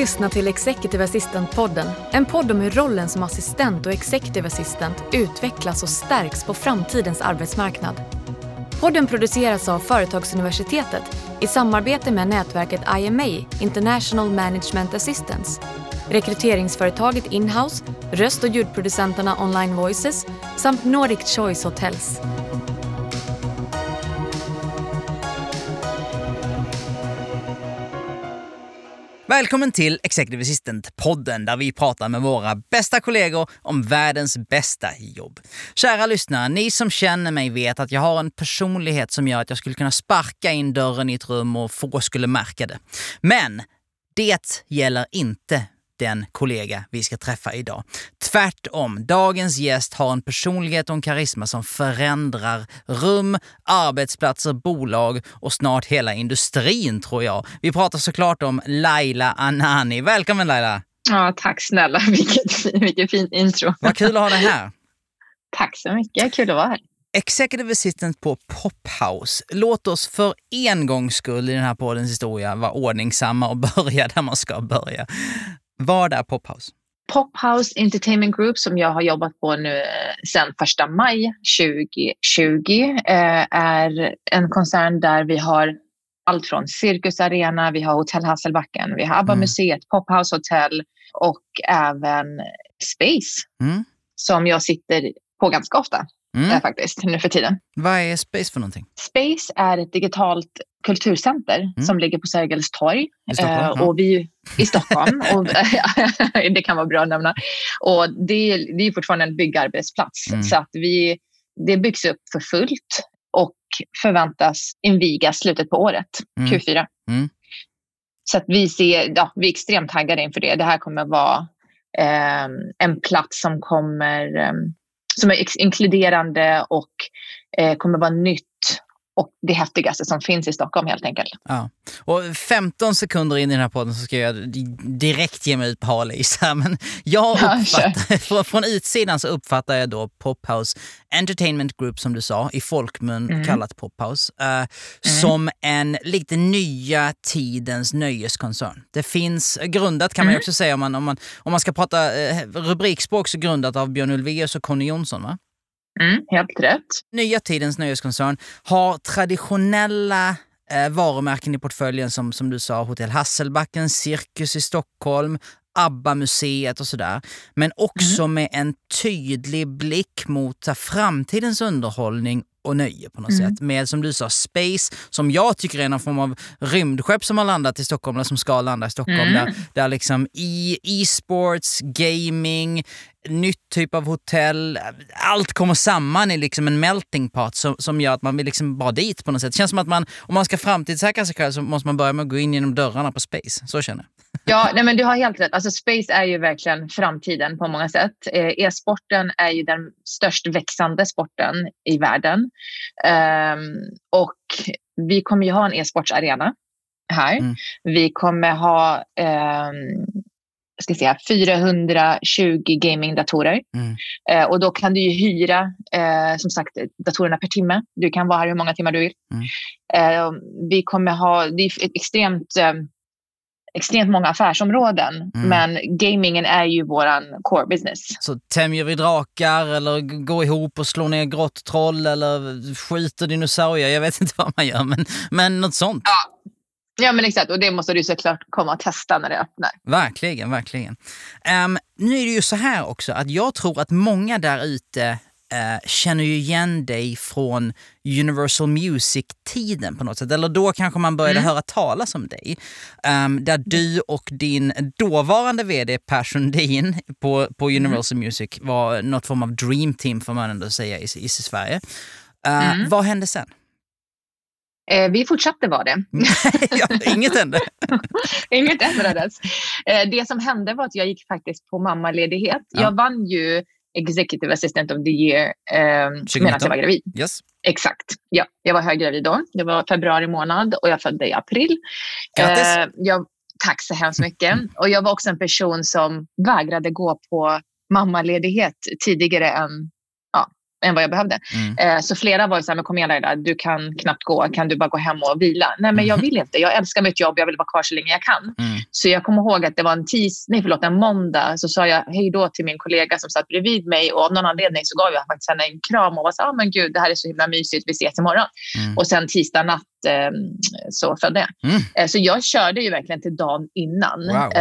lyssna till Executive Assistant-podden. En podd om hur rollen som assistent och executive assistant utvecklas och stärks på framtidens arbetsmarknad. Podden produceras av Företagsuniversitetet i samarbete med nätverket IMA, International Management Assistance, rekryteringsföretaget Inhouse, röst och ljudproducenterna Online Voices samt Nordic Choice Hotels. Välkommen till Executive Assistant-podden där vi pratar med våra bästa kollegor om världens bästa jobb. Kära lyssnare, ni som känner mig vet att jag har en personlighet som gör att jag skulle kunna sparka in dörren i ett rum och få skulle märka det. Men det gäller inte den kollega vi ska träffa idag. Tvärtom, dagens gäst har en personlighet och en karisma som förändrar rum, arbetsplatser, bolag och snart hela industrin tror jag. Vi pratar såklart om Laila Anani. Välkommen Laila! Ja, tack snälla. Vilket, vilket fint intro. Vad kul att ha dig här. tack så mycket. Kul att vara här. Executive Assistant på Pophouse. Låt oss för en gångs skull i den här poddens historia vara ordningsamma och börja där man ska börja. Vad är Pophouse? Pophouse Entertainment Group som jag har jobbat på nu sedan 1 maj 2020 eh, är en koncern där vi har allt från Cirkus Arena, vi har Hotell Hasselbacken, vi har ABBA-museet, mm. Pophouse Hotel och även Space mm. som jag sitter på ganska ofta mm. äh, faktiskt nu för tiden. Vad är Space för någonting? Space är ett digitalt kulturcenter mm. som ligger på Sergels torg. I Stockholm? Eh, och vi, I Stockholm. och, det kan vara bra att nämna. Och det, det är fortfarande en byggarbetsplats. Mm. Så att vi, det byggs upp för fullt och förväntas invigas slutet på året, mm. Q4. Mm. Så att vi, ser, ja, vi är extremt taggade inför det. Det här kommer vara eh, en plats som kommer eh, som är inkluderande och eh, kommer vara nytt och det häftigaste som finns i Stockholm helt enkelt. Ja. Och 15 sekunder in i den här podden så ska jag direkt ge mig ut på hal is här. Men jag uppfattar, ja, från utsidan så uppfattar jag då Pophouse Entertainment Group som du sa, i folkmun mm. kallat Pophouse, uh, mm. som en lite nya tidens nöjeskoncern. Det finns, grundat kan man mm. också säga om man, om man, om man ska prata uh, rubrikspråk, så grundat av Björn Ulvaeus och Conny Jonsson va? Mm, helt rätt. Nya Tidens Nöjeskoncern har traditionella eh, varumärken i portföljen som, som du sa, Hotell Hasselbacken, Cirkus i Stockholm, ABBA-museet och sådär. Men också mm. med en tydlig blick mot framtidens underhållning och nöje på något mm. sätt. Med som du sa, Space, som jag tycker är någon form av rymdskepp som har landat i Stockholm, eller som ska landa i Stockholm. Mm. Där, där liksom e-sports, gaming, nytt typ av hotell. Allt kommer samman i liksom en melting pot som, som gör att man vill liksom bara dit på något sätt. Det känns som att man, om man ska framtidssäkra sig själv så måste man börja med att gå in genom dörrarna på Space. Så känner jag. Ja, nej men du har helt rätt. Alltså space är ju verkligen framtiden på många sätt. Eh, e-sporten är ju den störst växande sporten i världen. Um, och vi kommer ju ha en e-sportsarena här. Mm. Vi kommer ha um, ska säga, 420 gamingdatorer. Mm. Eh, och då kan du ju hyra eh, som sagt datorerna per timme. Du kan vara här hur många timmar du vill. Mm. Eh, vi kommer ha, det är extremt ehm, extremt många affärsområden. Mm. Men gamingen är ju våran core business. Så tämjer vi drakar eller går ihop och slår ner grotttroll eller skjuter dinosaurier? Jag vet inte vad man gör, men, men något sånt. Ja. Ja men exakt och det måste du såklart komma och testa när det öppnar. Verkligen, verkligen. Um, nu är det ju så här också att jag tror att många där ute eh, känner ju igen dig från Universal Music-tiden på något sätt. Eller då kanske man började mm. höra talas om dig. Um, där du och din dåvarande vd Per Sundin på, på mm. Universal mm. Music var något form av dream team får man ändå säga i, i Sverige. Uh, mm. Vad hände sen? Eh, vi fortsatte vara det. ja, inget hände. inget ändrades. Eh, det som hände var att jag gick faktiskt på mammaledighet. Ja. Jag vann ju Executive Assistant of the Year eh, medan jag var gravid. Yes. Exakt. Ja, jag var höggravid då. Det var februari månad och jag födde i april. Grattis! Eh, jag, tack så hemskt mycket. Och jag var också en person som vägrade gå på mammaledighet tidigare än än vad jag behövde. Mm. Eh, så flera var ju så här, men kom igen Laila, du kan knappt gå, kan du bara gå hem och vila? Nej, men jag Mm. vill inte. Jag älskar mitt jobb, jag vill vara kvar så länge jag kan. Mm. Så jag kommer ihåg att det var en tis, nej förlåt, en måndag så sa jag hej då till min kollega som satt bredvid mig och av någon anledning så gav jag faktiskt henne en kram och var så ah, men gud det här är så himla mysigt, vi ses imorgon. Mm. Och sen tisdag natt eh, så födde jag. Mm. Eh, så jag körde ju verkligen till dagen innan. Wow.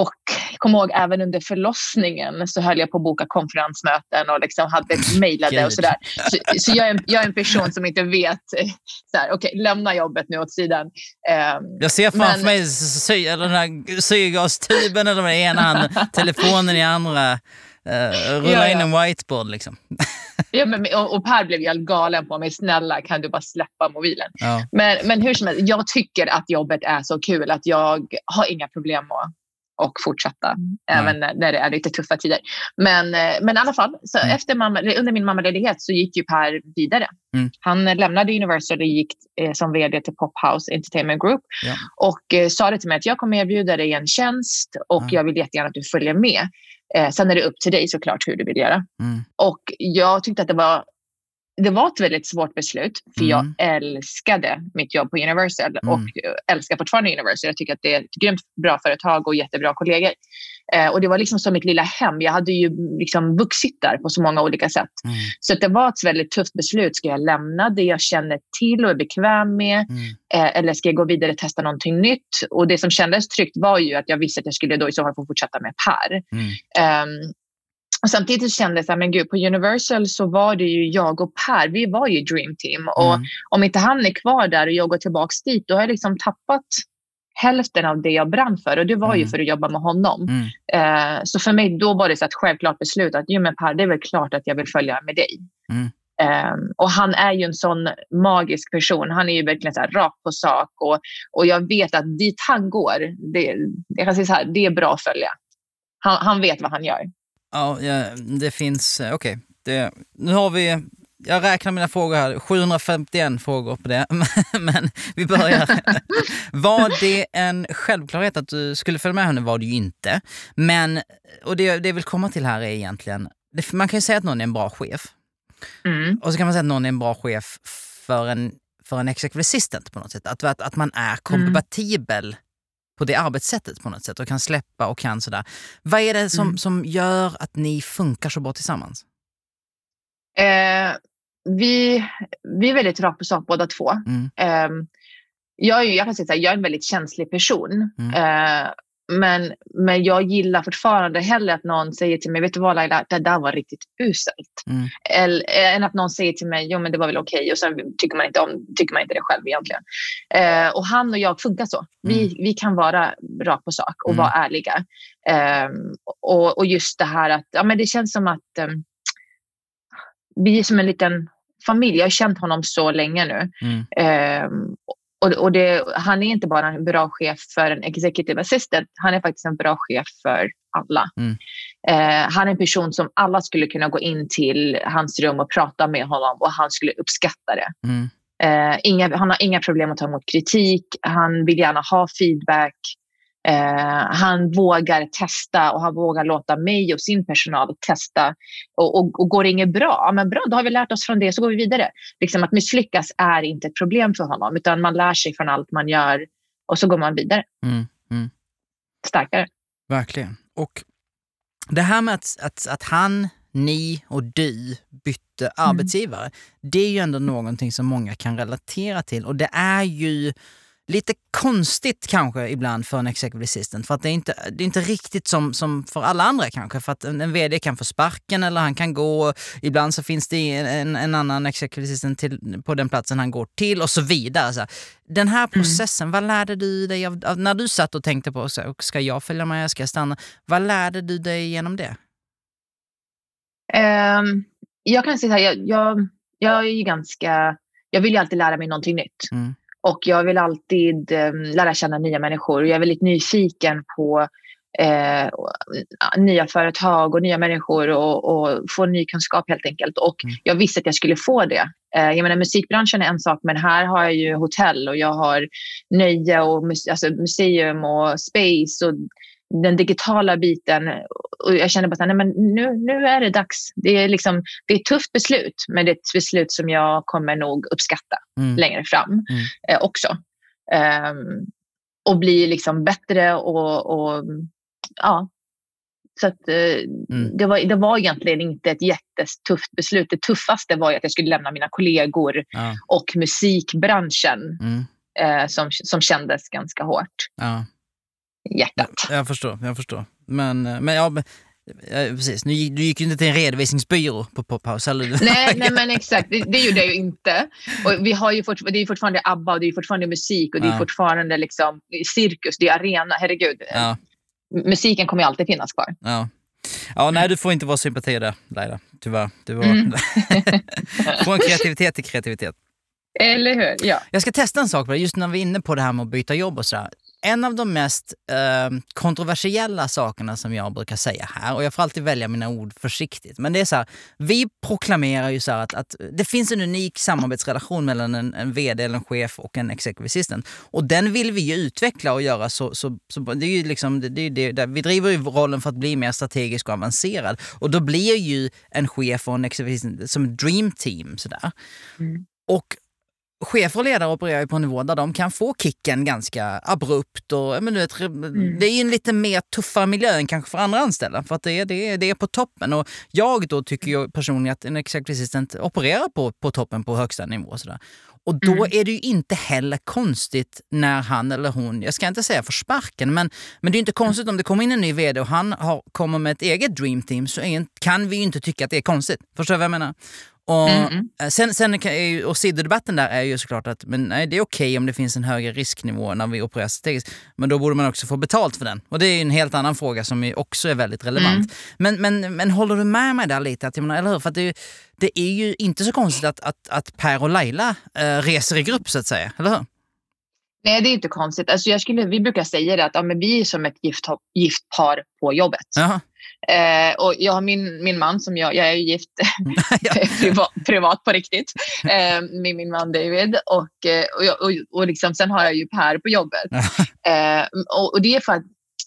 Och jag kommer ihåg även under förlossningen så höll jag på att boka konferensmöten och liksom hade mejlade och sådär. Så, så jag, är en, jag är en person som inte vet, eh, så här, okej lämna jobbet nu åt sidan. Eh, Jag ser framför Men- mig sy, eller den här syrgastuben eller med ena handen, telefonen i andra. Uh, rulla Ja, in ja. en whiteboard liksom. Ja, men, och, och Per blev helt galen på mig. Snälla, kan du bara släppa mobilen? Ja. Men, men hur som helst, jag tycker att jobbet är så kul att jag har inga problem att och fortsätta även när när det är lite tuffa tider. Men, eh, men i alla fall, så Mm. efter mamma, under min mammaledighet så gick ju Per vidare. Mm. Han lämnade Universal och gick eh, som vd till Pophouse Entertainment Group Ja. och eh, sa det till mig att jag kommer erbjuda dig en tjänst och Ja. jag vill jättegärna att du följer med. Eh, sen är det upp till dig såklart hur du vill göra. Mm. Och jag tyckte att det var, det var ett väldigt svårt beslut. För jag Mm. älskade mitt jobb på Universal Mm. och älskar fortfarande Universal. Jag tycker att det är ett grymt bra företag och jättebra kollegor. Eh, och det var liksom som mitt lilla hem. Jag hade ju liksom vuxit där på så många olika sätt. Mm. Så det var ett väldigt tufft beslut. Ska jag lämna det jag känner till och är bekväm med? Mm. Eh, eller ska jag gå vidare och testa någonting nytt? Och det som kändes tryggt var ju att jag visste att jag skulle då i så fall få fortsätta med Per. Mm. Och samtidigt kände jag så här, men gud, på Universal så var det ju jag och Per, vi var ju Dream Team. Och Mm. om inte han är kvar där och jag går tillbaka dit, då har jag liksom tappat hälften av det jag brann för. Och det var ju Mm. för att jobba med honom. Mm. Eh, så för mig då var det så ett självklart beslut att jo, men Per, det är väl klart att jag vill följa med dig. Mm. Ehm, och han är ju en sån magisk person. Han är ju verkligen så här rakt på sak. Och, och jag vet att dit han går, det, jag kan säga så här, det är bra att följa. Han, han vet vad han gör. Ja, det finns, eh, okej. Det- Nu har vi, jag räknar mina frågor här, 751 frågor på det. Men vi börjar. Var det en självklarhet att du skulle följa med henne? var det ju inte. Men, och det, det jag vill komma till här är egentligen, det, man kan ju säga att någon är en bra chef. Mm. Och så kan man säga att någon är en bra chef för en, för en executive assistant på något sätt. Att, att, att man är kompatibel på det arbetssättet på något sätt och kan släppa och kan sådär. Vad är det som, Mm. som gör att ni funkar så bra tillsammans? Eh, vi, vi är väldigt rakt på sak båda två. Mm. Eh, jag, är, jag kan säga här, jag är en väldigt känslig person. Mm. Eh, men, men jag gillar fortfarande hellre att någon säger till mig, vet du vad Laila, det där var riktigt uselt. Mm. Eller, eh, än att någon säger till mig, jo men det var väl okej och sen tycker man inte, om, tycker man inte det själv egentligen. Eh, och han och jag funkar så. Vi, vi kan vara rakt på sak och Mm. vara ärliga. Eh, och, och just det här att, ja men det känns som att eh, vi är som en liten familj. Jag har känt honom så länge nu. Mm. Ehm, och, och det, han är inte bara en bra chef för en executive assistant, han är faktiskt en bra chef för alla. Mm. Eh, han är en person som alla skulle kunna gå in till hans rum och prata med honom och han skulle uppskatta det. Mm. Eh, inga, han har inga problem att ta emot kritik, han vill gärna ha feedback. Eh, han vågar testa och han vågar låta mig och sin personal testa. Och, och, och går det inget bra, ja, men bra, då har vi lärt oss från det så går vi vidare. Liksom att misslyckas är inte ett problem för honom utan man lär sig från allt man gör och så går man vidare Mm. Mm. starkare. Verkligen. Och det här med att, att, att han, ni och du bytte arbetsgivare, det är ju ändå någonting som många kan relatera till. Och det är ju lite konstigt kanske ibland för en executive assistant. För att det är inte, det är inte riktigt som, som för alla andra kanske. För att en, en vd kan få sparken eller han kan gå. Ibland så finns det en, en annan executive assistant till, på den platsen han går till och så vidare. Så. Den här processen, vad lärde du dig av, av när du satt och tänkte på så ska jag följa med, ska jag stanna? Vad lärde du dig genom det? Ehm, jag kan säga så här, jag, jag, jag är ju ganska, jag vill ju alltid lära mig någonting nytt. Mm. Och jag vill alltid um, lära känna nya människor. Jag är väldigt nyfiken på eh, nya företag och nya människor och, och få ny kunskap helt enkelt. Och Mm. jag visste att jag skulle få det. Eh, jag menar, musikbranschen är en sak, men här har jag ju hotell och jag har nöje och mus- alltså museum och space. Och den digitala biten. Och jag kände bara att nu, nu är det dags. Det är, liksom, det är ett tufft beslut, men det är ett beslut som jag kommer nog uppskatta mm. längre fram mm. eh, också. Um, och bli liksom bättre och, och ja, så att, eh, mm. det, var, det var egentligen inte ett jättetufft beslut. Det tuffaste var att jag skulle lämna mina kollegor ja. och musikbranschen mm. eh, som, som kändes ganska hårt. Ja. Hjärtat. Jag, förstår, jag förstår. Men, eh, men ja, Ja, precis. Du gick ju inte till en redovisningsbyrå på Pophouse. Nej, nej, men exakt. Det, det gjorde jag ju inte. Och vi har ju fort, det är fortfarande ABBA och det är fortfarande musik och det är fortfarande liksom cirkus, det är arena. Herregud. Ja musiken kommer ju alltid finnas kvar. Ja. Ja, nej, du får inte vara sympati där, Laila. Tyvärr. Du var... Mm. Från kreativitet till kreativitet. Eller hur? Ja. Jag ska testa en sak, just när vi är inne på det här med att byta jobb och sådär en av de mest eh, kontroversiella sakerna som jag brukar säga här, och jag får alltid välja mina ord försiktigt, men det är så här, vi proklamerar ju så att, att, det finns en unik samarbetsrelation mellan en, en vd eller en chef och en executive assistant. Och den vill vi ju utveckla och göra så, så, så det är ju liksom, det, det, det, vi driver ju rollen för att bli mer strategisk och avancerad. Och då blir ju en chef och en executive assistant som ett dream team sådär. Mm. Och chefer och ledare opererar ju på en nivå där de kan få kicken ganska abrupt. Och, men du vet, mm. Det är ju en lite mer tuffare miljö än kanske för andra anställda för att det är, det är, det är på toppen. Och jag då tycker ju personligen att en executive assistant opererar på, på toppen på högsta nivå. Och, sådär. Och då mm. är det ju inte heller konstigt när han eller hon, jag ska inte säga för sparken, men, men det är inte konstigt om det kommer in en ny vd och han har, kommer med ett eget dream team så är, kan vi ju inte tycka att det är konstigt. Förstår du vad jag menar? Och, mm. Sen, sen är och sidodebatten där är ju såklart att men nej, det är okej okay om det finns en högre risknivå när vi opererar strategiskt. Men då borde man också få betalt för den. Och det är en helt annan fråga som också är väldigt relevant. Mm. Men, men, men håller du med mig där lite? Att, menar, eller hur? För det, det, är ju inte så konstigt att, att, att Per och Laila äh, reser i grupp så att säga, eller hur? Nej, det är inte konstigt. Alltså jag skulle, vi brukar säga det att ja, men vi är som ett gift, gift par på jobbet. Jaha. Eh, och jag har min, min man som jag, jag är gift privat, privat på riktigt eh, med min man David och, eh, och, och, och liksom, sen har jag ju Per på jobbet. eh, och, och, det är för att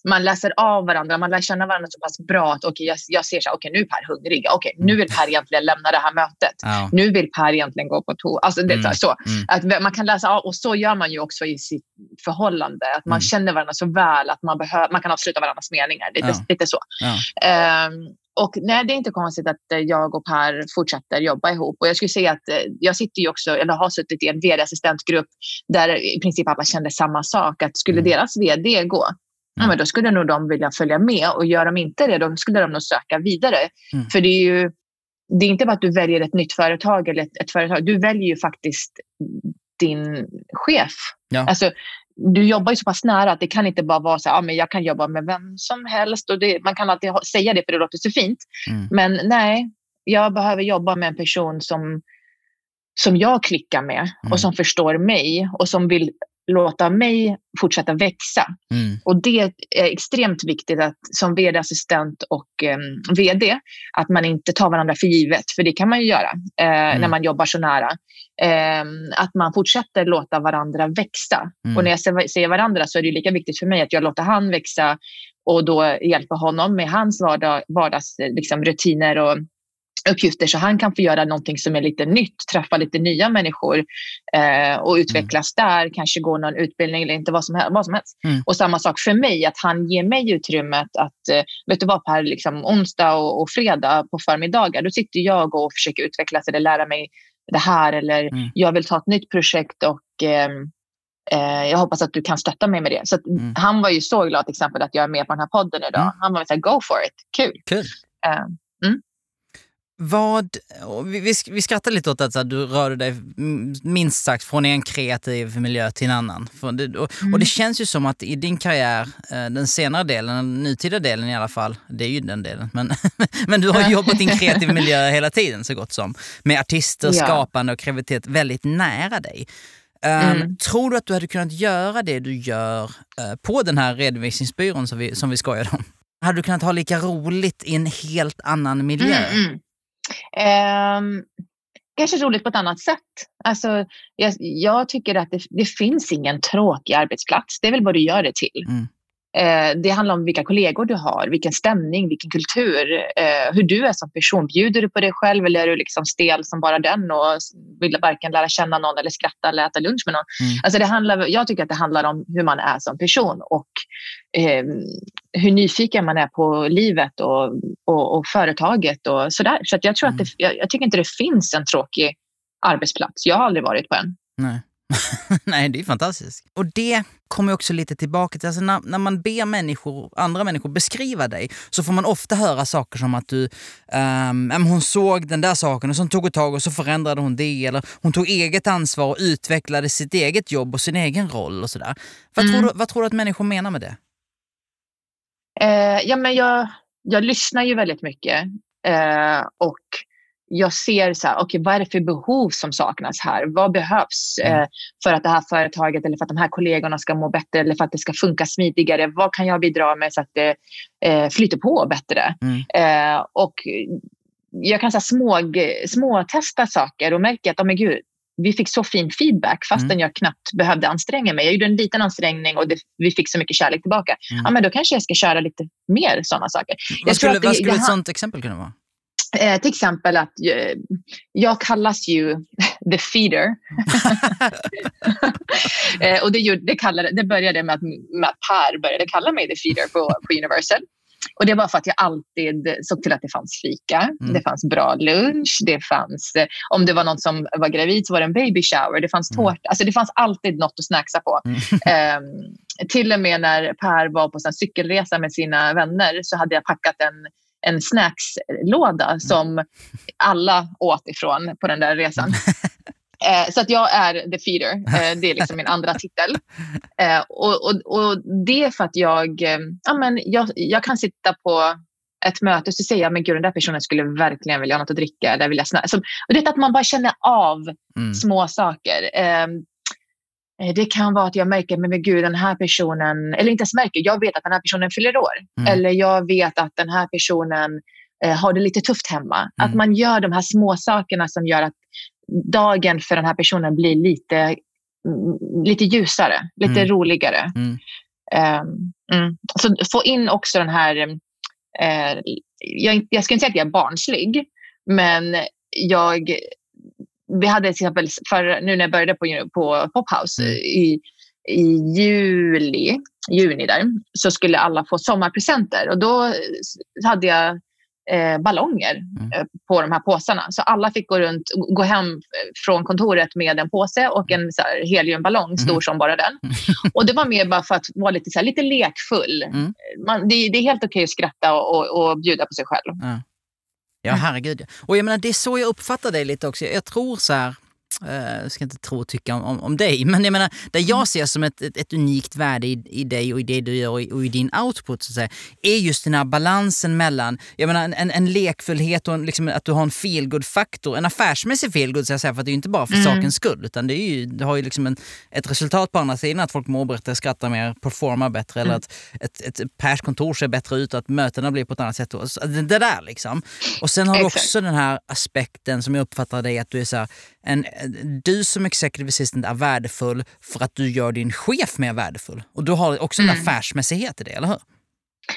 man läser av varandra, man lär känna varandra så pass bra att okay, jag, jag ser så okej okay, nu är Per hungrig, okej okay, nu vill Per egentligen lämna det här mötet, ja. nu vill Per egentligen gå på toa. Alltså, mm. så. Mm. Att man kan läsa av och så gör man ju också i sitt förhållande, att man mm. känner varandra så väl att man, behö, man kan avsluta varandras meningar, lite, ja. lite så. Ja. Um, och nej, det är inte konstigt att eh, jag och Per fortsätter jobba ihop. Och jag skulle säga att eh, jag sitter ju också, eller har suttit i en vd-assistentgrupp där i princip alla kände samma sak. Att skulle mm. deras vd gå, ja, men då skulle nog de vilja följa med. Och gör de inte det, då skulle de nog söka vidare. Mm. För det är ju det är inte bara att du väljer ett nytt företag eller ett, ett företag. Du väljer ju faktiskt din chef. Ja. Alltså, du jobbar ju så pass nära att det kan inte bara vara så här, men jag kan jobba med vem som helst. Och det, man kan alltid ha, säga det för det låter så fint. Mm. Men nej, jag behöver jobba med en person som, som jag klickar med mm. och som förstår mig och som vill låta mig fortsätta växa. Mm. Och det är extremt viktigt att som vd-assistent och um, vd, att man inte tar varandra för givet, för det kan man ju göra uh, mm. när man jobbar så nära. Um, att man fortsätter låta varandra växa. Mm. Och när jag säger varandra så är det lika viktigt för mig att jag låter han växa och då hjälpa honom med hans vardag, vardagsrutiner liksom, och uppgifter så han kan få göra någonting som är lite nytt, träffa lite nya människor eh, och utvecklas mm. där, kanske gå någon utbildning eller inte vad som, vad som helst. Mm. Och samma sak för mig, att han ger mig utrymmet att, eh, vet du vad Per, liksom, onsdag och, och, fredag på förmiddagar, då sitter jag och försöker utvecklas eller lära mig det här eller mm. jag vill ta ett nytt projekt och eh, eh jag hoppas att du kan stötta mig med det. Så mm. Han var ju så glad till exempel att jag är med på den här podden idag. Mm. Han var så här, go for it, kul. Kul. Vad, vi, vi skrattar lite åt att så, du rörde dig minst sagt från en kreativ miljö till en annan. Det, och, mm. och, det känns ju som att i din karriär, eh, den senare delen, den nutida delen i alla fall, det är ju den delen, men, men du har jobbat i en kreativ miljö hela tiden så gott som. Med artister, ja. skapande och kreativitet väldigt nära dig. Um, mm. Tror du att du hade kunnat göra det du gör uh, på den här redovisningsbyrån som vi, som vi skojade om? Hade du kunnat ha lika roligt i en helt annan miljö? Mm, Um, kanske roligt på ett annat sätt. Alltså, jag, jag tycker att det, det, finns ingen tråkig arbetsplats. Det är väl vad du gör det till. Mm. Eh, det handlar om vilka kollegor du har, vilken stämning, vilken kultur, eh, hur du är som person. Bjuder du på dig själv eller är du liksom stel som bara den och vill varken lära känna någon eller skratta eller äta lunch med någon? Mm. Alltså det handlar, jag tycker att det handlar om hur man är som person och eh, hur nyfiken man är på livet och, och, och företaget och sådär. Så jag, tror mm. att det, jag, jag tycker inte det finns en tråkig arbetsplats. Jag har aldrig varit på en. Nej. Nej, det är fantastiskt. Och det kommer också lite tillbaka till, alltså när, när, man ber människor, andra människor beskriva dig så får man ofta höra saker som att du, um, hon såg den där saken och så tog ett tag och så förändrade hon det. Eller hon tog eget ansvar och utvecklade sitt eget jobb och sin egen roll och sådär. Vad, mm. tror, du, vad tror du att människor menar med det? Eh, ja, men jag, jag lyssnar ju väldigt mycket eh, och jag ser så här, okay, vad är det för behov som saknas här? Vad behövs mm. eh, för att det här företaget eller för att de här kollegorna ska må bättre eller för att det ska funka smidigare? Vad kan jag bidra med så att det eh, flyter på bättre? Mm. Eh, och jag kan så här, små, små testa saker och märka att oh, men gud, vi fick så fin feedback fastän mm. jag knappt behövde anstränga mig. Jag gjorde en liten ansträngning och det, vi fick så mycket kärlek tillbaka. Mm. Ja, men då kanske jag ska köra lite mer sådana saker. Vad skulle, det, vad skulle ett sånt exempel kunna vara? Eh, till exempel att eh, jag kallas ju the feeder. eh, och det, det, kallade, det började med att, med att Per började kalla mig the feeder på, på Universal. Och det var för att jag alltid såg till att det fanns fika, mm. det fanns bra lunch, det fanns, eh, om det var någon som var gravid så var det en baby shower, det fanns mm. tårta, alltså det fanns alltid något att snacksa på. Mm. Um, till och med när Per var på en cykelresa med sina vänner så hade jag packat en en snackslåda mm. som alla åt ifrån på den där resan. Eh, så att jag är the feeder. Eh, det är liksom min andra titel. Eh, och, och, och, det är för att jag, eh, ja, men jag, jag kan sitta på ett möte och så säger jag, men gud den där personen skulle verkligen vilja ha något att dricka. Eller vill jag snacka. Så, och det är att man bara känner av mm. små saker. Eh, Eh, det kan vara att jag märker, men, men gud, den här personen, eller inte ens märker, jag vet att den här personen fyller år. Mm. Eller jag vet att den här personen eh, har det lite tufft hemma. Mm. Att man gör de här små sakerna som gör att dagen för den här personen blir lite, mm, lite ljusare, lite mm. roligare. Um, så få in också den här, uh, jag, jag ska inte säga att jag är barnslig, men jag vi hade till exempel, för, nu när jag började på, på Pophouse mm. i, i juli, juni där, så skulle alla få sommarpresenter. Och då hade jag eh, ballonger mm. eh, på de här påsarna. Så alla fick gå runt, gå hem från kontoret med en påse och en så här, heliumballong, stor mm. som bara den. Och det var mer bara för att vara lite, så här, lite lekfull. Mm. Man, det, det, är helt okej att skratta och, och, och bjuda på sig själv. Ja, herregud. Och jag menar, det är så jag uppfattar dig lite också. Jag tror så här, jag eh, ska inte tro och tycka om, om, om, dig, men jag menar, det jag ser som ett, ett, ett unikt värde i, i dig och i det du gör och i, och i din output så att säga, är just den här balansen mellan, jag menar en, en lekfullhet och en, liksom, att du har en feelgood-faktor, en affärsmässig feelgood så jag säga, för det är ju inte bara för mm. sakens skull, utan det, är ju, det har ju liksom en, ett resultat på andra sidan, att folk mår bättre, skrattar mer, performar bättre, mm. eller att ett, ett Pers kontor ser bättre ut och att mötena blir på ett annat sätt. Det, det där liksom. Och sen har du också den här aspekten som jag uppfattar dig, att du är så här, en, du som executive assistant är värdefull för att du gör din chef mer värdefull. Och du har också en mm. affärsmässighet i det, eller hur?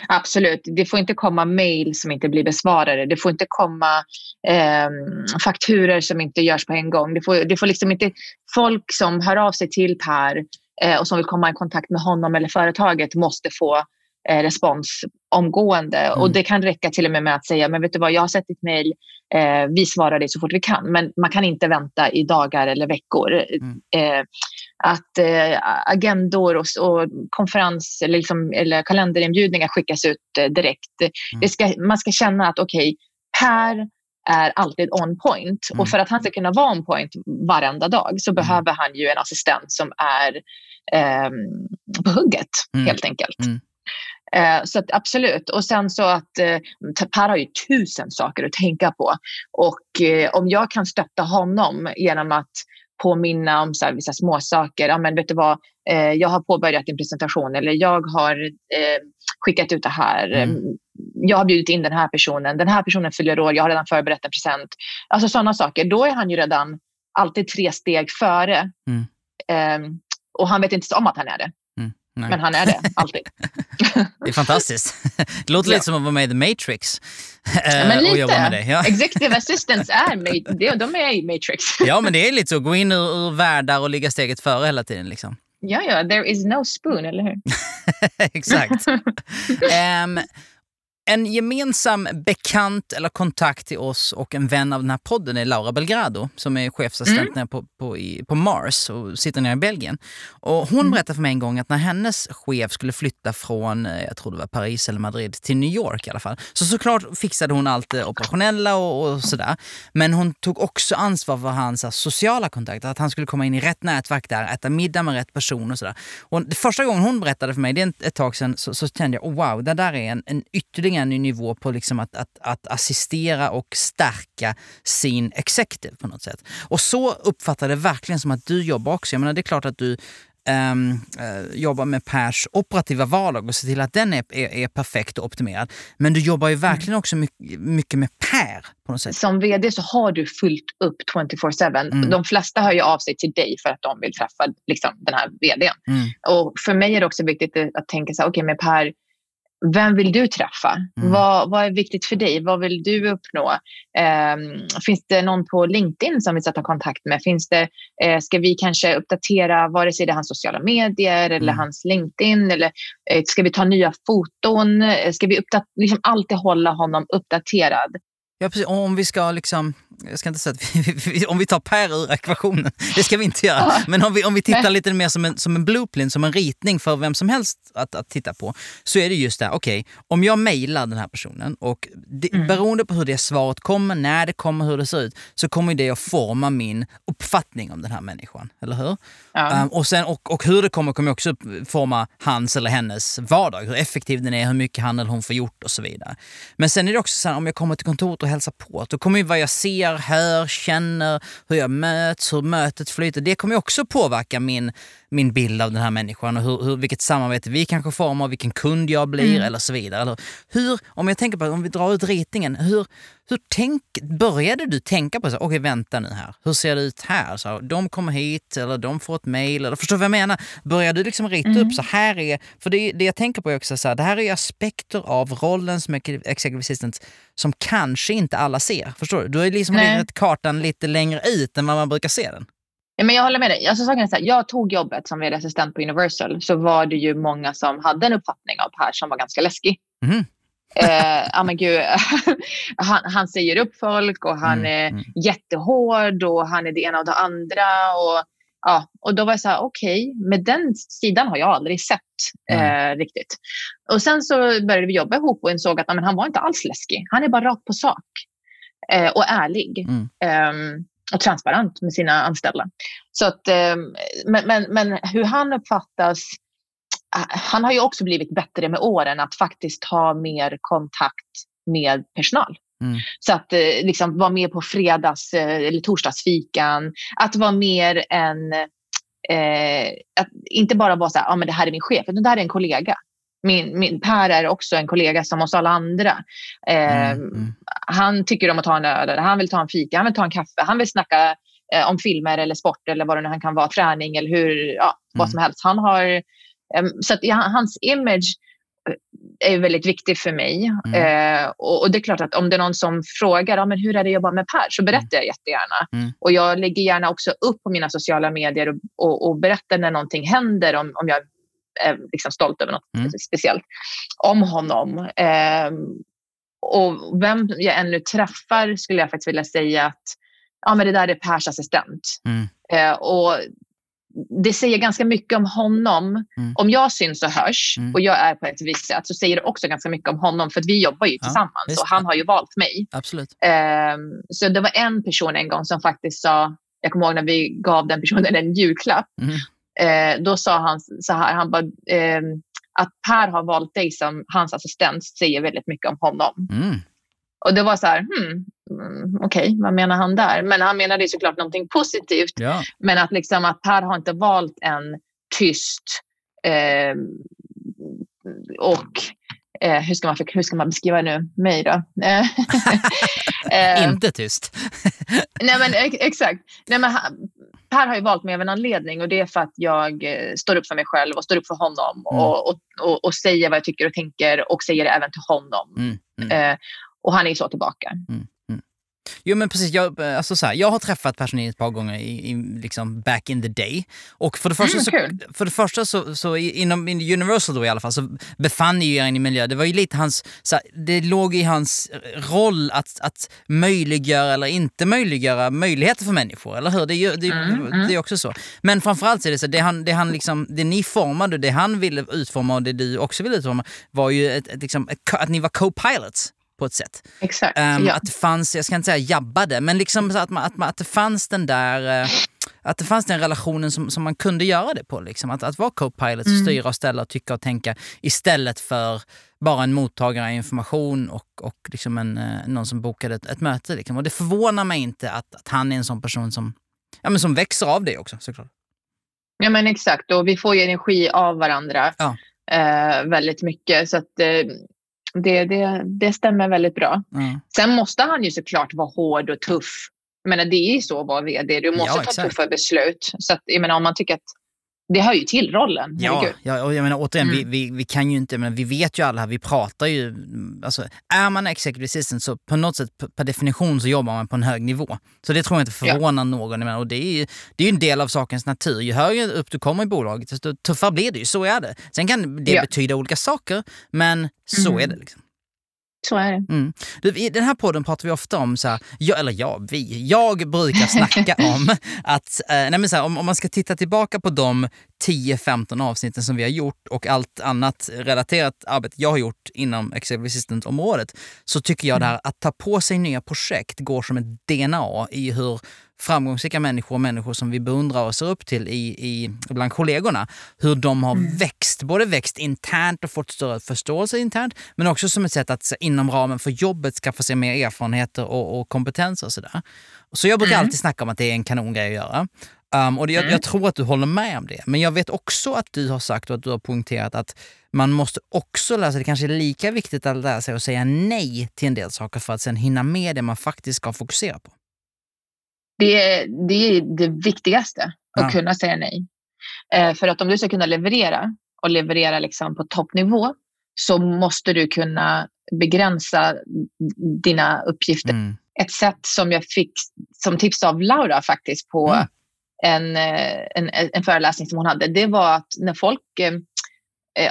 Absolut. Det får inte komma mejl som inte blir besvarade. Det får inte komma eh, fakturer som inte görs på en gång. Det får, det får liksom inte folk som hör av sig till Per eh, och som vill komma i kontakt med honom eller företaget måste få eh, respons omgående. Mm. Och det kan räcka till och med med att säga, men vet du vad, jag har sett ditt mejl, eh, vi svarar dig så fort vi kan. Men man kan inte vänta i dagar eller veckor. Mm. Eh, att eh, agendor och, och konferens eller, liksom, eller kalenderinbjudningar skickas ut eh, direkt. Mm. Ska, man ska känna att okej, okay, Per är alltid on point. Och för att han ska kunna vara on point varenda dag så mm. behöver han ju en assistent som är eh, på hugget mm. helt enkelt. Mm. Eh, så att, absolut. Och sen så att eh, Per har ju tusen saker att tänka på. Och eh, om jag kan stötta honom genom att påminna om så här, vissa småsaker. Ja, men vet du vad, eh, jag har påbörjat en presentation eller jag har eh, skickat ut det här. Mm. Jag har bjudit in den här personen. Den här personen fyller år. Jag har redan förberett en present. Alltså sådana saker. Då är han ju redan alltid tre steg före. Mm. Eh, och han vet inte om att han är det. Nej. Men han är det, alltid. det är fantastiskt. Det låter ja. lite som att vara med i The Matrix. Ja, men lite. Med det. Ja. Executive assistants är, de är i Matrix. ja, men det är lite så. Gå in ur, ur världar och ligga steget före hela tiden. Liksom. Ja, ja. There is no spoon, eller hur? Exakt. um, En gemensam bekant eller kontakt till oss och en vän av den här podden är Laura Belgrado som är chefsassistent mm. på, på, i, på Mars och sitter nere i Belgien. Och hon mm. berättade för mig en gång att när hennes chef skulle flytta från, eh, jag tror det var Paris eller Madrid, till New York i alla fall. Så såklart fixade hon allt det operationella och, och sådär. Men hon tog också ansvar för hans här, sociala kontakter, att han skulle komma in i rätt nätverk där, äta middag med rätt person och sådär. Och första gången hon berättade för mig, det är ett tag sedan, så, så kände jag oh, wow, det där är en, en ytterligare en ny nivå på liksom att, att, att assistera och stärka sin executive på något sätt. Och så uppfattar det verkligen som att du jobbar också. Jag menar, det är klart att du Um, uh, jobbar med Pers operativa vardag och ser till att den är, är, är, perfekt och optimerad. Men du jobbar ju verkligen också mycket, mycket med Per på något sätt. Som vd så har du fullt upp 24-7. Mm. De flesta hör ju av sig till dig för att de vill träffa liksom, den här vdn. Mm. Och för mig är det också viktigt att tänka så här, okej okay, med Per vem vill du träffa? Mm. Vad, vad, är viktigt för dig? Vad vill du uppnå? Eh, finns det någon på LinkedIn som vi ska ta kontakt med? Finns det, eh, ska vi kanske uppdatera vare sig det är hans sociala medier eller mm. hans LinkedIn? Eller eh, ska vi ta nya foton? Eh, ska vi liksom alltid hålla honom uppdaterad? Ja, precis. Om vi ska liksom, jag ska inte säga att vi, om vi tar Per ur ekvationen, det ska vi inte göra. Men om vi, om vi tittar lite mer som en, som en blueprint, som en ritning för vem som helst att, att titta på, så är det just det, okej, okay, om jag mejlar den här personen och det, mm. beroende på hur det svaret kommer, när det kommer, hur det ser ut, så kommer det att forma min uppfattning om den här människan. Eller hur? Ja. Um, och, sen, och, och hur det kommer kommer också forma hans eller hennes vardag. Hur effektiv den är, hur mycket han eller hon får gjort och så vidare. Men sen är det också så här, om jag kommer till kontoret och hälsar på, då kommer ju vad jag ser, hör, känner, hur jag möts, hur mötet flyter. Det kommer också påverka min min bild av den här människan och hur, hur, vilket samarbete vi kanske formar, vilken kund jag blir mm. eller så vidare. Eller hur, om jag tänker på, om vi drar ut ritningen, hur, hur tänk, började du tänka på så okej okay, vänta nu här, hur ser det ut här? Så, de kommer hit eller de får ett mail, eller förstår du vad jag menar? Började du liksom rita mm. upp så här är, för det, det jag tänker på är också så här, det här är aspekter av rollen som executive assistant som kanske inte alla ser. Förstår du? Du har liksom ritat kartan lite längre ut än vad man brukar se den. Ja, men jag håller med dig. Alltså, saken är så här, jag tog jobbet som vd-assistent på Universal så var det ju många som hade en uppfattning av Per som var ganska läskig. Mm. eh, men gud, han, han säger upp folk och han mm. är mm. jättehård och han är det ena och det andra. Och, ja, och då var jag så här, okej, okay, med den sidan har jag aldrig sett eh, riktigt. Och sen så började vi jobba ihop och insåg att men, han var inte alls läskig. Han är bara rakt på sak eh, och ärlig. Um, och transparent med sina anställda. Så att, eh, men, men, men hur han uppfattas eh, han har ju också blivit bättre med åren att faktiskt ha mer kontakt med personal. Mm. Så att eh, liksom vara med på fredags eller torsdagsfikan. Att vara mer än, eh, att inte bara vara så här, ja men det här är min chef, utan det här är en kollega. Min, min, per är också en kollega som oss alla andra. Eh, mm, mm. Han tycker om att ta en öl, han vill ta en fika, han vill ta en kaffe, han vill snacka eh, om filmer eller sport eller vad det nu kan vara, träning eller hur, ja, vad mm. som helst. Han har, eh, så att, ja, hans image eh, är väldigt viktig för mig. Mm. Eh, och, och, det är klart att om det är någon som frågar ja, men hur är det att jobba med Per så berättar jag jättegärna. Mm. Och jag lägger gärna också upp på mina sociala medier och, och, och berättar när någonting händer om, om jag är liksom stolt över något mm. speciellt om honom. Eh, och vem jag ännu träffar skulle jag faktiskt vilja säga att ja, men det där är Pers assistent. Mm. Eh, och det säger ganska mycket om honom. Mm. Om jag syns och hörs mm. och jag är på ett visst sätt så säger det också ganska mycket om honom för vi jobbar ju tillsammans och han har ju valt mig. Absolut. Eh, så det var en person en gång som faktiskt sa, jag kommer ihåg när vi gav den personen en julklapp. Eh, då sa han så här, han bara, eh, att Per har valt dig som hans assistent säger väldigt mycket om honom. Mm. Och det var så här, hmm, mm, okej, okay, vad menar han där? Men han menade såklart någonting positivt. Ja. Men att, liksom, att Per har inte valt en tyst eh, och eh, hur, ska man, hur ska man beskriva nu mig då? Eh, inte tyst. nej men exakt. Nej, men Per har ju valt mig av en anledning och det är för att jag eh, står upp för mig själv och står upp för honom Mm. och, och, och, och säger vad jag tycker och tänker och säger det även till honom. Mm, mm. Eh, och han är så tillbaka. Jo men precis, jag, alltså så här, jag har träffat Persson ett par gånger i, i, liksom back in the day. Och för det första, Mm, så, kul. för det första så, så inom in Universal då i alla fall så befann ni er i en miljö, det var ju lite hans, så här, det låg i hans roll att, att möjliggöra eller inte möjliggöra möjligheter för människor, eller hur? Det är ju det, Mm, mm. det är också så. Men framförallt så är det så, det han, det han liksom, det ni formade, det han ville utforma och det du också ville utforma var ju ett, ett, liksom, ett, att ni var co-pilots på ett sätt. Exakt. Ehm, ja. Att det fanns, jag ska inte säga jabbade, men liksom att, man, att, man, att det fanns den där... eh, att det fanns den relationen som, som man kunde göra det på. Liksom. Att, att vara co-pilot, Mm. styra och ställa och tycka och tänka istället för bara en mottagare av information och, och liksom en, eh, någon som bokade ett, ett möte. Liksom. Och det förvånar mig inte att, att han är en sån person som, ja, men som växer av det också såklart. ja, men exakt. Och vi får ju energi av varandra Ja. eh, väldigt mycket. Så att, eh, det, det, det stämmer väldigt bra. Ja. Sen måste han ju såklart vara hård och tuff. Men det är ju så att vara vd. Du måste Ja, ta exakt. tuffa beslut. Så att, jag menar, om man tycker att det hör ju till rollen. Ja, ja, och jag menar återigen, vi, Mm. vi, vi kan ju inte, men vi vet ju alla vi pratar ju, alltså är man executive assistant så på något sätt, per- definition så jobbar man på en hög nivå. Så det tror jag inte Ja. förvånar någon. Jag menar, och det är ju det är ju en del av sakens natur. Ju högre upp du kommer i bolaget, desto tuffare blir det ju. Så är det. Sen kan det Ja. betyda olika saker, men så Mm. är det. Liksom. Så är det. Mm. Du, I den här podden pratar vi ofta om, så här, jag, eller ja, vi, jag brukar snacka om att eh, nej men så här, om, om man ska titta tillbaka på de 10-15 avsnitten som vi har gjort och allt annat relaterat arbete jag har gjort inom Executive Assistant-området så tycker jag det här att ta på sig nya projekt går som ett DNA i hur framgångsrika människor och människor som vi beundrar och ser upp till i, i, bland kollegorna, hur de har växt, både växt internt och fått större förståelse internt, men också som ett sätt att inom ramen för jobbet skaffa sig mer erfarenheter och, och kompetenser och sådär. Så jag brukar Mm. alltid snacka om att det är en kanongrej att göra. Um, och det, jag, Mm. jag tror att du håller med om det. Men jag vet också att du har sagt och att du har poängterat att man måste också lära sig, det kanske är lika viktigt att lära sig att säga nej till en del saker för att sen hinna med det man faktiskt ska fokusera på. Det, är- det är det viktigaste, att Ja. kunna säga nej. Eh, för att om du ska kunna leverera och leverera liksom på toppnivå så måste du kunna begränsa dina uppgifter. Mm. Ett sätt som jag fick som tips av Laura faktiskt på Mm. en, eh, en, en föreläsning som hon hade, det var att när folk eh,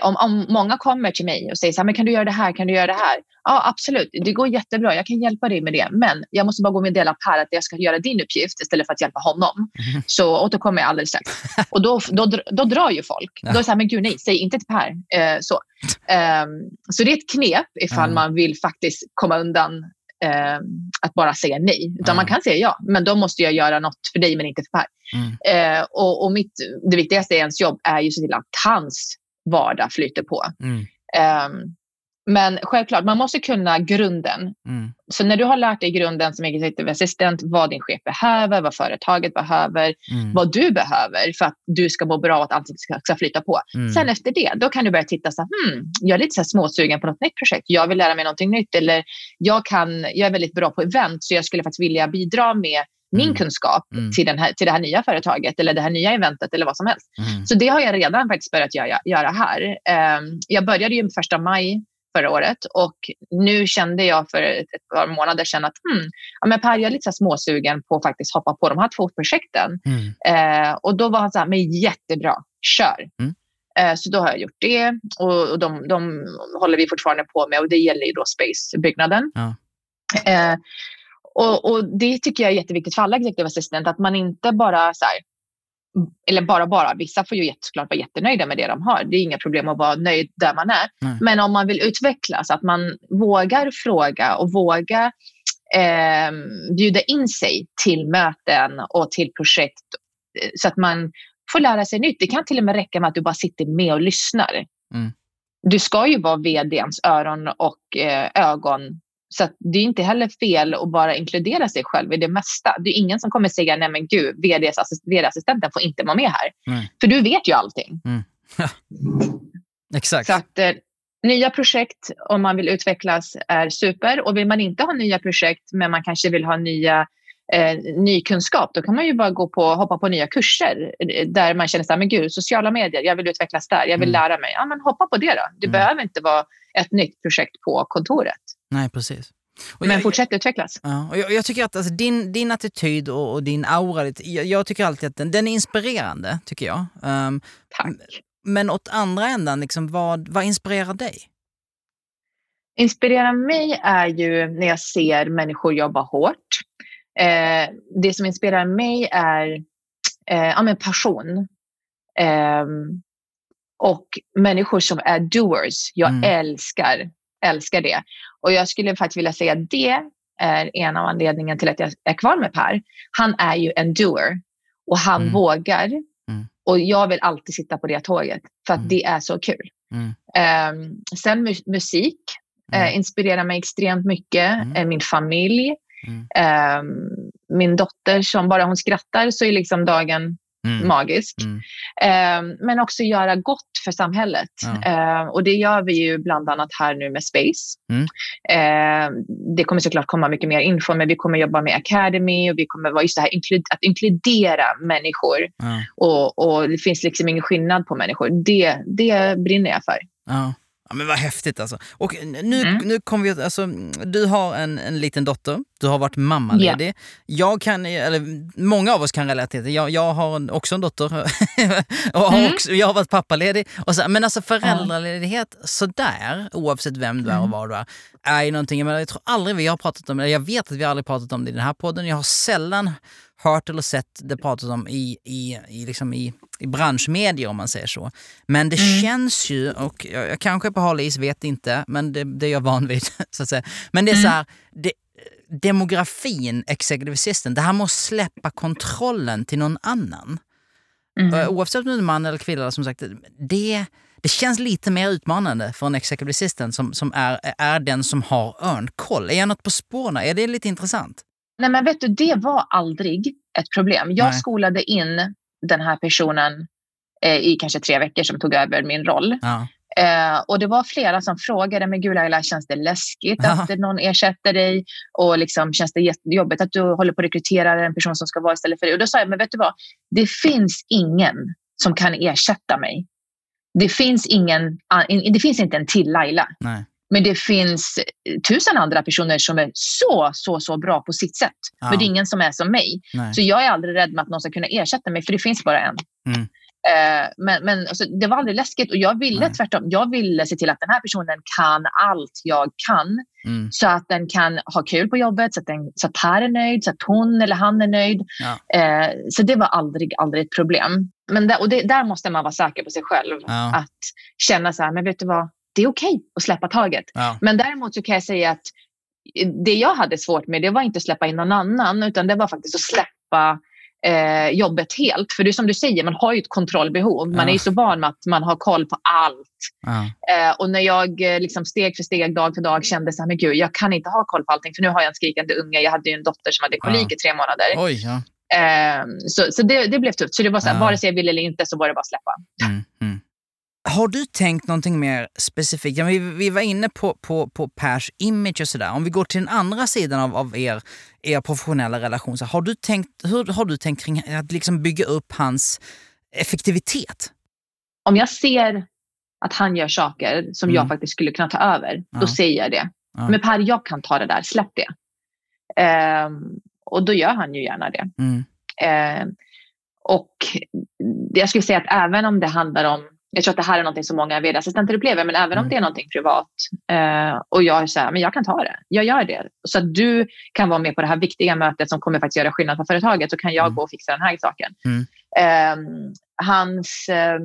om, om många kommer till mig och säger så här, men kan du göra det här, kan du göra det här? Ja, absolut, det går jättebra, jag kan hjälpa dig med det, men jag måste bara gå med dela Per att jag ska göra din uppgift istället för att hjälpa honom. Mhm. Så återkommer jag alldeles strax. Och då, då, då drar ju folk. Ja. Då är det så här, men gud nej, säg inte till Per. Eh, så. Ehm, så det är ett knep ifall Ja. man vill faktiskt komma undan ehm, att bara säga nej. Utan Ja. man kan säga ja, men då måste jag göra något för dig men inte för Per. Mm. Eh, och och mitt, det viktigaste i ens jobb är ju att se till att hans vardag flyter på. Mm. Ehm, men självklart, man måste kunna grunden. Mm. Så när du har lärt dig grunden som executive assistant, vad din chef behöver, vad företaget behöver, Mm. vad du behöver för att du ska må bra och att allting ska, ska flyta på. Mm. Sen efter det, då kan du börja titta så här, hmm, jag är lite så här småsugen på något nytt projekt. Jag vill lära mig någonting nytt eller jag, kan, jag är väldigt bra på event så jag skulle faktiskt vilja bidra med min Mm. kunskap Mm. till, den här, till det här nya företaget eller det här nya eventet eller vad som helst. Mm. Så det har jag redan faktiskt börjat göra, göra här. Ehm, jag började ju första maj förra året och nu kände jag för ett, ett par månader sedan att hmm, ja, men Per, jag är lite småsugen på att faktiskt hoppa på de här två projekten. Eh, och då var han så här, men jättebra, kör. Mm. Eh, så då har jag gjort det och, och de, de håller vi fortfarande på med och det gäller ju då Space-byggnaden. Ja. Och, och det tycker jag är jätteviktigt för alla executive assistant, att man inte bara så här, eller bara bara, vissa får ju såklart vara jättenöjda med det de har. Det är inga problem att vara nöjd där man är. Nej. Men om man vill utvecklas, att man vågar fråga och vågar eh, bjuda in sig till möten och till projekt eh, så att man får lära sig nytt. Det kan till och med räcka med att du bara sitter med och lyssnar. Mm. Du ska ju vara vdns öron och eh, ögon. Så det är inte heller fel att bara inkludera sig själv i det mesta. Det är ingen som kommer säga nej men gud, vd-assistenten får inte vara med här. Nej. För du vet ju allting. Exakt. Så att eh, nya projekt om man vill utvecklas är super. Och vill man inte ha nya projekt men man kanske vill ha nya eh, ny kunskap, då kan man ju bara gå på, hoppa på nya kurser eh, där man känner så här, men gud, sociala medier, jag vill utvecklas där, jag vill mm. lära mig. Ja, men hoppa på det då. Det mm. behöver inte vara ett nytt projekt på kontoret. Nej, precis. Och men jag, fortsätt utvecklas. Ja, och jag, jag, tycker att alltså, din, din attityd och, och din aura, jag, jag, tycker alltid att den, den är inspirerande, tycker jag. Um, Tack. Men åt andra ändan, liksom, vad, vad inspirerar dig? Inspirerar mig är ju när jag ser människor jobba hårt. Eh, det som inspirerar mig är eh, ja, men passion. Eh, och människor som är doers. Jag mm. älskar, älskar det. Och jag skulle faktiskt vilja säga att det är en av anledningarna till att jag är kvar med Per. Han är ju en doer och han mm. vågar. Mm. Och jag vill alltid sitta på det tåget för att mm. det är så kul. Um, sen mu musik uh, inspirerar mig extremt mycket. Uh, min familj. Um, min dotter som bara hon skrattar så är liksom dagen Mm. Magisk. Mm. Eh, men också göra gott för samhället. Ja. Eh, och det gör vi ju bland annat här nu med Space. Mm. Eh, det kommer såklart komma mycket mer info, men vi kommer jobba med Academy och vi kommer vara just det här att inkludera människor. Ja. Och, och, det finns liksom ingen skillnad på människor. Det, det brinner jag för. Ja. Ja, men vad häftigt alltså. Och nu, mm. nu kommer vi alltså, du har en, en liten dotter, du har varit mammaledig. Yeah. Jag kan, eller många av oss kan relatera till jag, jag har också en dotter och har mm. också, jag har varit pappaledig. Och så, men alltså föräldraledighet sådär, oavsett vem du är och mm. vad du är, är ju någonting, jag, menar, jag tror aldrig vi har pratat om det, jag vet att vi aldrig pratat om det i den här podden, jag har sällan hört eller sett det pratas om i, i, i, liksom i, i branschmedier om man säger så. Men det mm. känns ju, och jag, jag kanske är på hal is, vet inte, men det, det är jag van vid. Så att säga. Men det är mm. så här, det, demografin, executive assistant, det här med att släppa kontrollen till någon annan. Mm. Oavsett om du är man eller kvinna, som sagt, det, det känns lite mer utmanande för en executive assistant som, som är, är den som har örnkoll. Är jag något på spåren? Är det lite intressant? Nej, men vet du, det var aldrig ett problem. Jag Nej. skolade in den här personen eh, i kanske tre veckor som tog över min roll. Ja. Eh, och det var flera som frågade, men gud Laila, känns det läskigt ja. att någon ersätter dig? Och liksom, känns det jobbigt att du håller på att rekrytera en person som ska vara istället för dig? Och då sa jag, men vet du vad? Det finns ingen som kan ersätta mig. Det finns, ingen, det finns inte en till Laila. Nej. Men det finns tusen andra personer som är så, så, så bra på sitt sätt. Ja. Men det är ingen som är som mig. Nej. Så jag är aldrig rädd med att någon ska kunna ersätta mig, för det finns bara en. Mm. Eh, men men alltså, det var aldrig läskigt och jag ville Nej. tvärtom. Jag ville se till att den här personen kan allt jag kan. Mm. Så att den kan ha kul på jobbet, så att, den, så att Per är nöjd, så att hon eller han är nöjd. Ja. Eh, så det var aldrig, aldrig ett problem. Men där, och det, där måste man vara säker på sig själv. Ja. Att känna så här, men vet du vad? Det är okej okay att släppa taget. Ja. Men däremot så kan jag säga att det jag hade svårt med det var inte att släppa in någon annan utan det var faktiskt att släppa eh, jobbet helt. För det är som du säger, man har ju ett kontrollbehov. Man ja. är ju så van med att man har koll på allt. Ja. Eh, och när jag eh, liksom steg för steg, dag för dag kände så här, men gud, jag kan inte ha koll på allting för nu har jag en skrikande unge. Jag hade ju en dotter som hade kolik i tre månader. Oj, eh, så så det, det, blev tufft. Så det var så här, vare sig jag ville eller inte så var det bara att släppa. Mm, mm. Har du tänkt någonting mer specifikt? Ja, vi, vi var inne på, på, på Pers image och sådär. Om vi går till den andra sidan av, av er, er professionella relation, så har du tänkt, hur har du tänkt kring att liksom bygga upp hans effektivitet? Om jag ser att han gör saker som mm. jag faktiskt skulle kunna ta över, ja. då säger jag det. Ja. Men Per, jag kan ta det där, släpp det. Um, och då gör han ju gärna det. Mm. Uh, och jag skulle säga att även om det handlar om jag tror att det här är något som många vd-assistenter upplever, men även om mm. det är något privat eh, och jag här, men jag kan ta det. Jag gör det. Så att du kan vara med på det här viktiga mötet som kommer faktiskt göra skillnad för företaget så kan jag mm. gå och fixa den här saken. Mm. Eh, hans eh,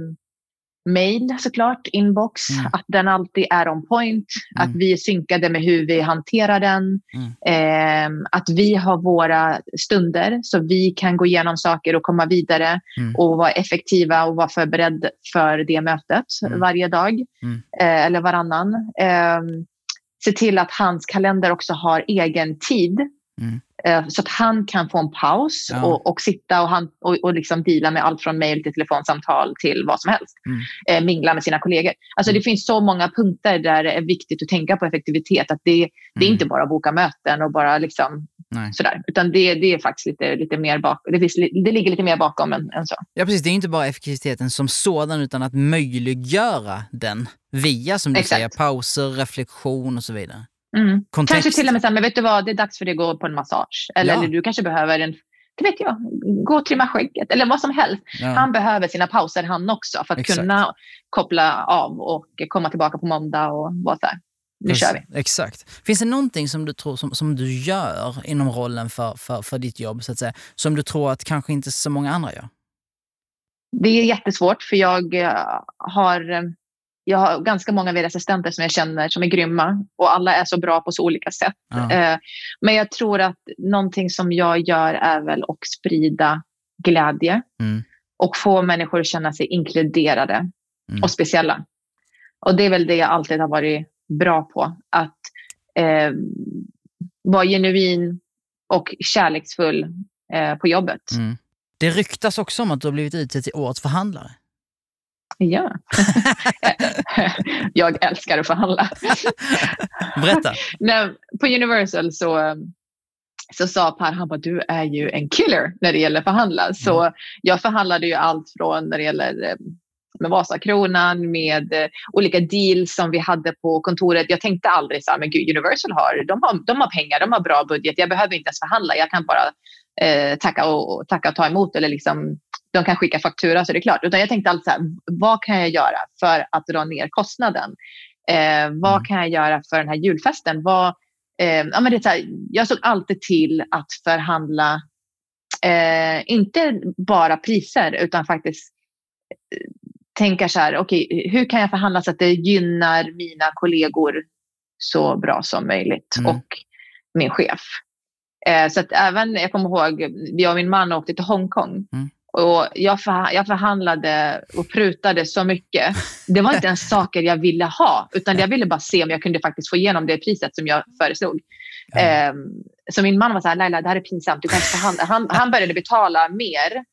mail såklart, inbox, mm. att den alltid är on point, mm. att vi är synkade med hur vi hanterar den, mm. eh, att vi har våra stunder så vi kan gå igenom saker och komma vidare mm. och vara effektiva och vara förberedd för det mötet mm. varje dag mm. eh, eller varannan. Eh, se till att hans kalender också har egen tid Mm. Eh, så att han kan få en paus Ja. och, och sitta och, han, och, och liksom deala med allt från mejl till telefonsamtal till vad som helst. Mm. Eh, mingla med sina kollegor. Alltså Mm. Det finns så många punkter där det är viktigt att tänka på effektivitet. Att det, det är Mm. inte bara att boka möten och bara liksom Nej. sådär. Utan det, det är faktiskt lite, lite mer bakom. Det, finns, det ligger lite mer bakom än, än så. Ja precis, det är inte bara effektiviteten som sådan utan att möjliggöra den via som du Exakt. säger pauser, reflektion och så vidare. Mm. Kanske till och med så här, men vet du vad, det är dags för dig att gå på en massage. Eller, Ja. eller du kanske behöver en, det vet jag, gå och trimma skägget. Eller vad som helst. Ja. Han behöver sina pauser han också för att Exakt. kunna koppla av och komma tillbaka på måndag och vara så här. Nu kör vi. Exakt. Finns det någonting som du tror som, som du gör inom rollen för, för, för ditt jobb så att säga, som du tror att kanske inte så många andra gör? Det är jättesvårt för jag eh, har, eh, jag har ganska många vd-assistenter som jag känner som är grymma och alla är så bra på så olika sätt. Ja. Eh, Men jag tror att någonting som jag gör är väl att sprida glädje Mm. och få människor att känna sig inkluderade Mm. och speciella. Och det är väl det jag alltid har varit bra på. Att eh, vara genuin och kärleksfull eh, på jobbet. Mm. Det ryktas också om att du har blivit utsedd till årets förhandlare. Ja. jag älskar att förhandla. Berätta. Nej, på Universal så, så sa Per, han bara, du är ju en killer när det gäller förhandla. Så jag förhandlade ju allt från när det gäller eh, med Vasakronan, med eh, olika deals som vi hade på kontoret. Jag tänkte aldrig så här, men gud, Universal har, de har, de har pengar, de har bra budget. Jag behöver inte ens förhandla. Jag kan bara eh, tacka, och, tacka och ta emot. Eller liksom, de kan skicka faktura så det är klart. Utan jag tänkte alltid så här, vad kan jag göra för att dra ner kostnaden? Eh, vad Mm. kan jag göra för den här julfesten? Vad, eh, ja, men det är så här, jag såg alltid till att förhandla, eh, inte bara priser utan faktiskt eh, tänka så här, okej, hur kan jag förhandla så att det gynnar mina kollegor så bra som möjligt Mm. och min chef. Eh, så att även, jag kommer ihåg, jag och min man åkte till Hongkong Mm. och jag, för, jag förhandlade och prutade så mycket. Det var inte ens saker jag ville ha, utan jag ville bara se om jag kunde faktiskt få igenom det priset som jag föreslog. Ja. Eh, så min man var så här, Laila, det här är pinsamt. Du kan inte förhandla. Han, han började betala mer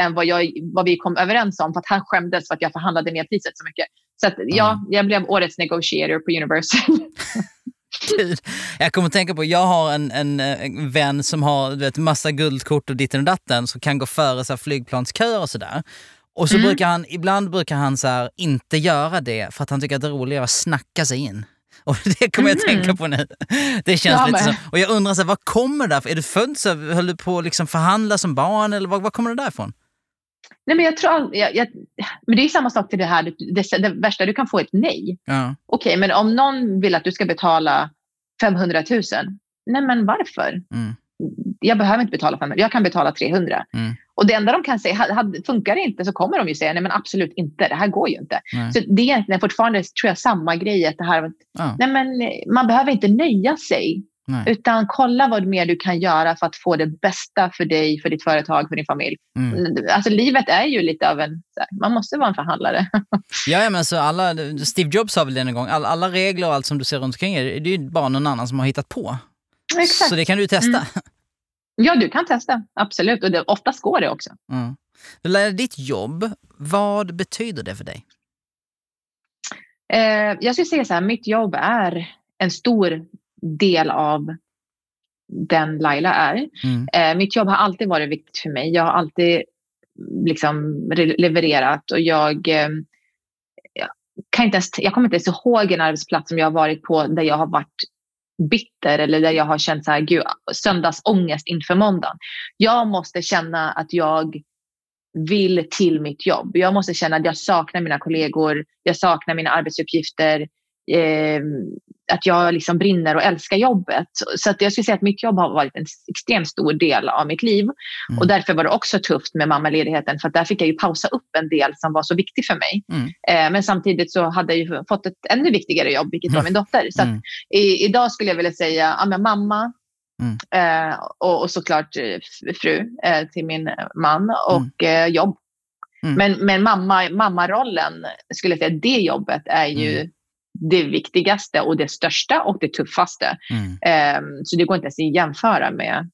än vad, jag, vad vi kom överens om för att han skämdes för att jag förhandlade ner priset så mycket. Så att, ja, jag blev årets negotiator på Universal. Gud. Jag kommer att tänka på, jag har en, en, en vän som har du vet, massa guldkort och ditten och datten som kan gå före så här, flygplansköer och sådär. Och så Mm. brukar han, ibland brukar han så här, inte göra det för att han tycker att det är roligare att snacka sig in. Och det kommer jag att Mhm. tänka på nu. Det känns Jag lite så. Och jag undrar, så här, vad kommer det där Är du född så? Höll du på att liksom förhandla som barn eller vad, vad kommer det därifrån? Nej, men jag tror jag, jag, men det är samma sak till det här. Det, det, värsta, du kan få ett nej. Ja. Okej, men om någon vill att du ska betala 500 000. Nej, men varför? Mm. Jag behöver inte betala 500 Jag kan betala 300. Mm. Och det enda de kan säga, funkar det inte så kommer de ju säga nej men absolut inte, det här går ju inte. Nej. Så det är egentligen fortfarande tror jag samma grej. Att det här, Ja. nej men, eh, man behöver inte nöja sig. Nej. Utan kolla vad mer du kan göra för att få det bästa för dig, för ditt företag, för din familj. Mm. Alltså livet är ju lite av en, man måste vara en förhandlare. Ja, men så alla, Steve Jobs sa väl det en gång, alla, alla regler och allt som du ser runt omkring er, det är ju bara någon annan som har hittat på. Så det kan du testa. Mm. Ja, du kan testa. Absolut. Och det, oftast går det också. Mm. Ditt jobb, vad betyder det för dig? Eh, jag skulle säga så här, mitt jobb är en stor del av den Laila är. Mm. Eh, mitt jobb har alltid varit viktigt för mig. Jag har alltid liksom re- levererat och jag, eh, jag, kan inte ens, jag kommer inte ens ihåg en arbetsplats som jag har varit på där jag har varit bitter eller där jag har känt så här, gud, söndagsångest inför måndagen. Jag måste känna att jag vill till mitt jobb. Jag måste känna att jag saknar mina kollegor, jag saknar mina arbetsuppgifter, eh, att jag liksom brinner och älskar jobbet. Så att jag skulle säga att mitt jobb har varit en extremt stor del av mitt liv. Mm. Och därför var det också tufft med mammaledigheten för där fick jag ju pausa upp en del som var så viktig för mig. Mm. Eh, men samtidigt så hade jag fått ett ännu viktigare jobb, vilket var min dotter. Så Mm. i, idag skulle jag vilja säga ja, men mamma Mm. eh, och, och såklart eh, fru eh, till min man och eh, jobb. Mm. Men, men mamma, mammarollen, skulle jag säga, det jobbet är ju Mm. Det viktigaste och det största och det tuffaste. Mm. Eh, så det går inte ens att jämföra med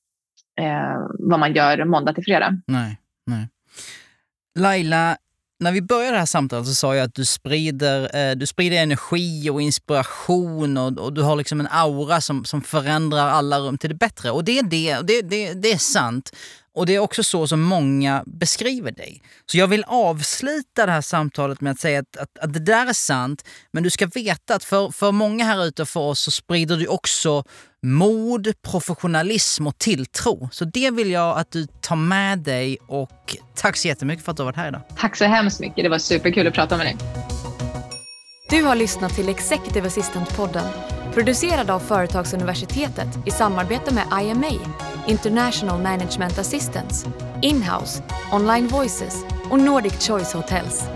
eh, vad man gör måndag till fredag. Nej, nej. Laila, när vi började det här samtalet så sa jag att du sprider, eh, du sprider energi och inspiration och, och, du har liksom en aura som, som förändrar alla rum till det bättre. Och det är, det, det, det, det är sant. Och det är också så som många beskriver dig. Så jag vill avsluta det här samtalet med att säga att, att, att det där är sant, men du ska veta att för, för många här ute och för oss så sprider du också mod, professionalism och tilltro. Så det vill jag att du tar med dig och tack så jättemycket för att du har varit här idag. Tack så hemskt mycket. Det var superkul att prata med dig. Du har lyssnat till Executive Assistant-podden producerad av Företagsuniversitetet i samarbete med IMA, International Management Assistance, Inhouse, Online Voices och Nordic Choice Hotels.